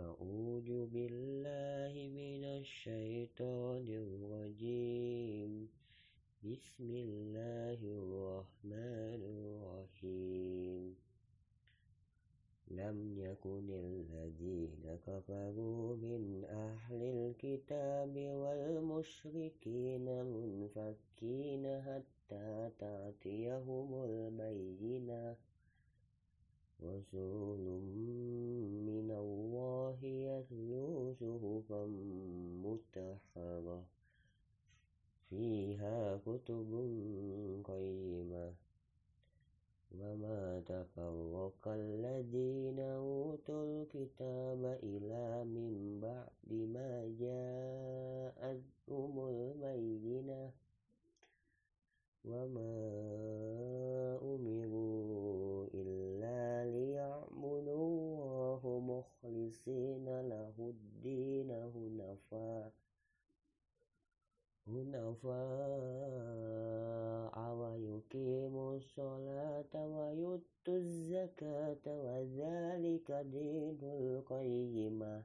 أعوذ بالله من الشيطان الرجيم. بسم الله الرحمن الرحيم. لم يكن الذين كفروا من أهل الكتاب والمشركين منفكين حتى تأتيهم البينة. رسول من الله يتلو صحفا مطهرة فيها كتب قيمة. وما تفرق الذين أوتوا الكتاب إلا من بعد ما جاءتهم البينة. وما مخلصين له الدين هنفاء هنفاء ويقيموا الصلاة ويؤتوا الزكاة وذلك دين القيمة.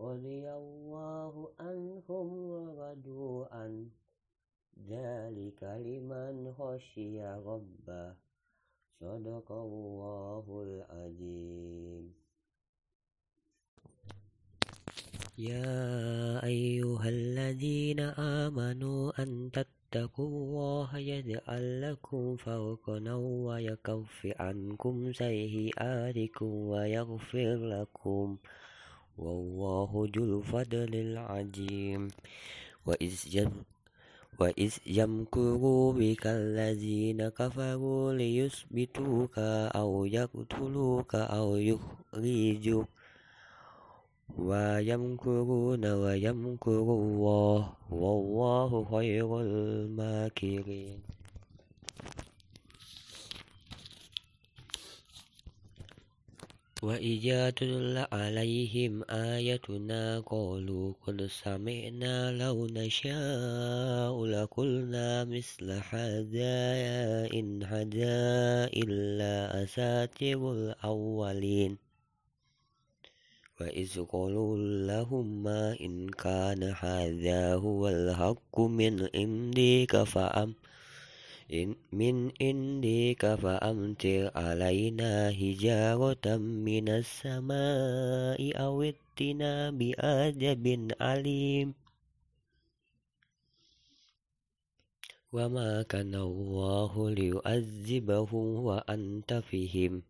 رضي الله عنهم ورضوا عن ذلك لمن خشي ربه. صدق الله العظيم. يا أيها الذين آمنوا أن تتقوا الله يجعل لكم فرقنا ويكفر عنكم سيئاتكم ويغفر لكم. والله ذو الفضل العظيم. وإذ يم وإذ بك الذين كفروا ليثبتوك أو يقتلوك أو يخرجوك. ويمكرون ويمكر الله والله خير الماكرين. وإذا تتلى عليهم آيتنا قالوا قد سمعنا لو نشاء لقلنا مثل هذا إن هدى إلا أساطير الأولين. وإذ قالوا لهم إن كان هذا هو الحق من عندك فأم إن من عندك فأمطر علينا حجارة من السماء أو ائتنا بعذاب أليم وما كان الله ليعذبهم وأنت فيهم.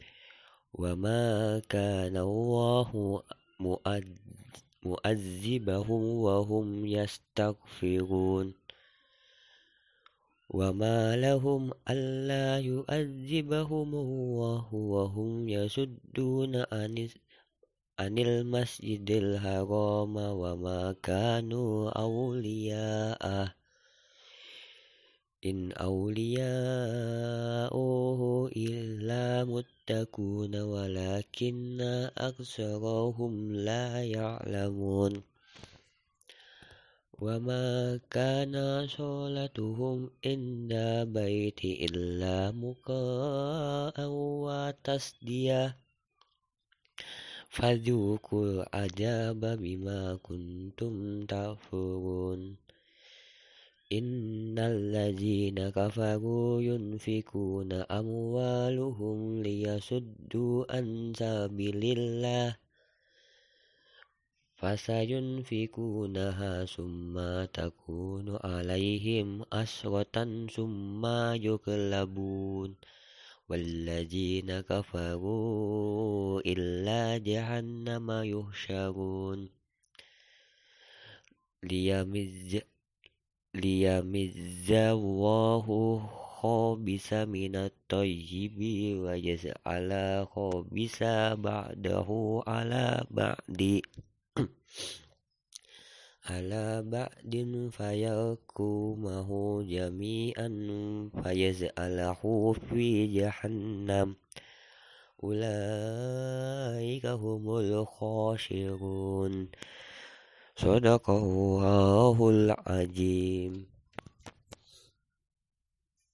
وما كان الله مؤذبهم وهم يستغفرون. وما لهم ألا يؤذبهم الله وهم يصدون عن عن المسجد الحرام وما كانوا أولياءه. إن أولياؤه إلا متقون ولكن أكثرهم لا يعلمون. وما كان صلاتهم عند بيت إلا مكاء وتصدية فذوقوا العذاب بما كنتم تكفرون إن الذين كفروا ينفقون أموالهم ليصدوا عن سبيل الله فسينفقونها ثم تكون عليهم أسرة ثم يغلبون والذين كفروا إلا جهنم يحشرون ليميز ليميز الله الخبيث من الطيب ويجعل الخبيث بعضه على بعض على بعض فيركمه جميعا فيجعله في جهنم أولئك هم الخاسرون صدق الله العظيم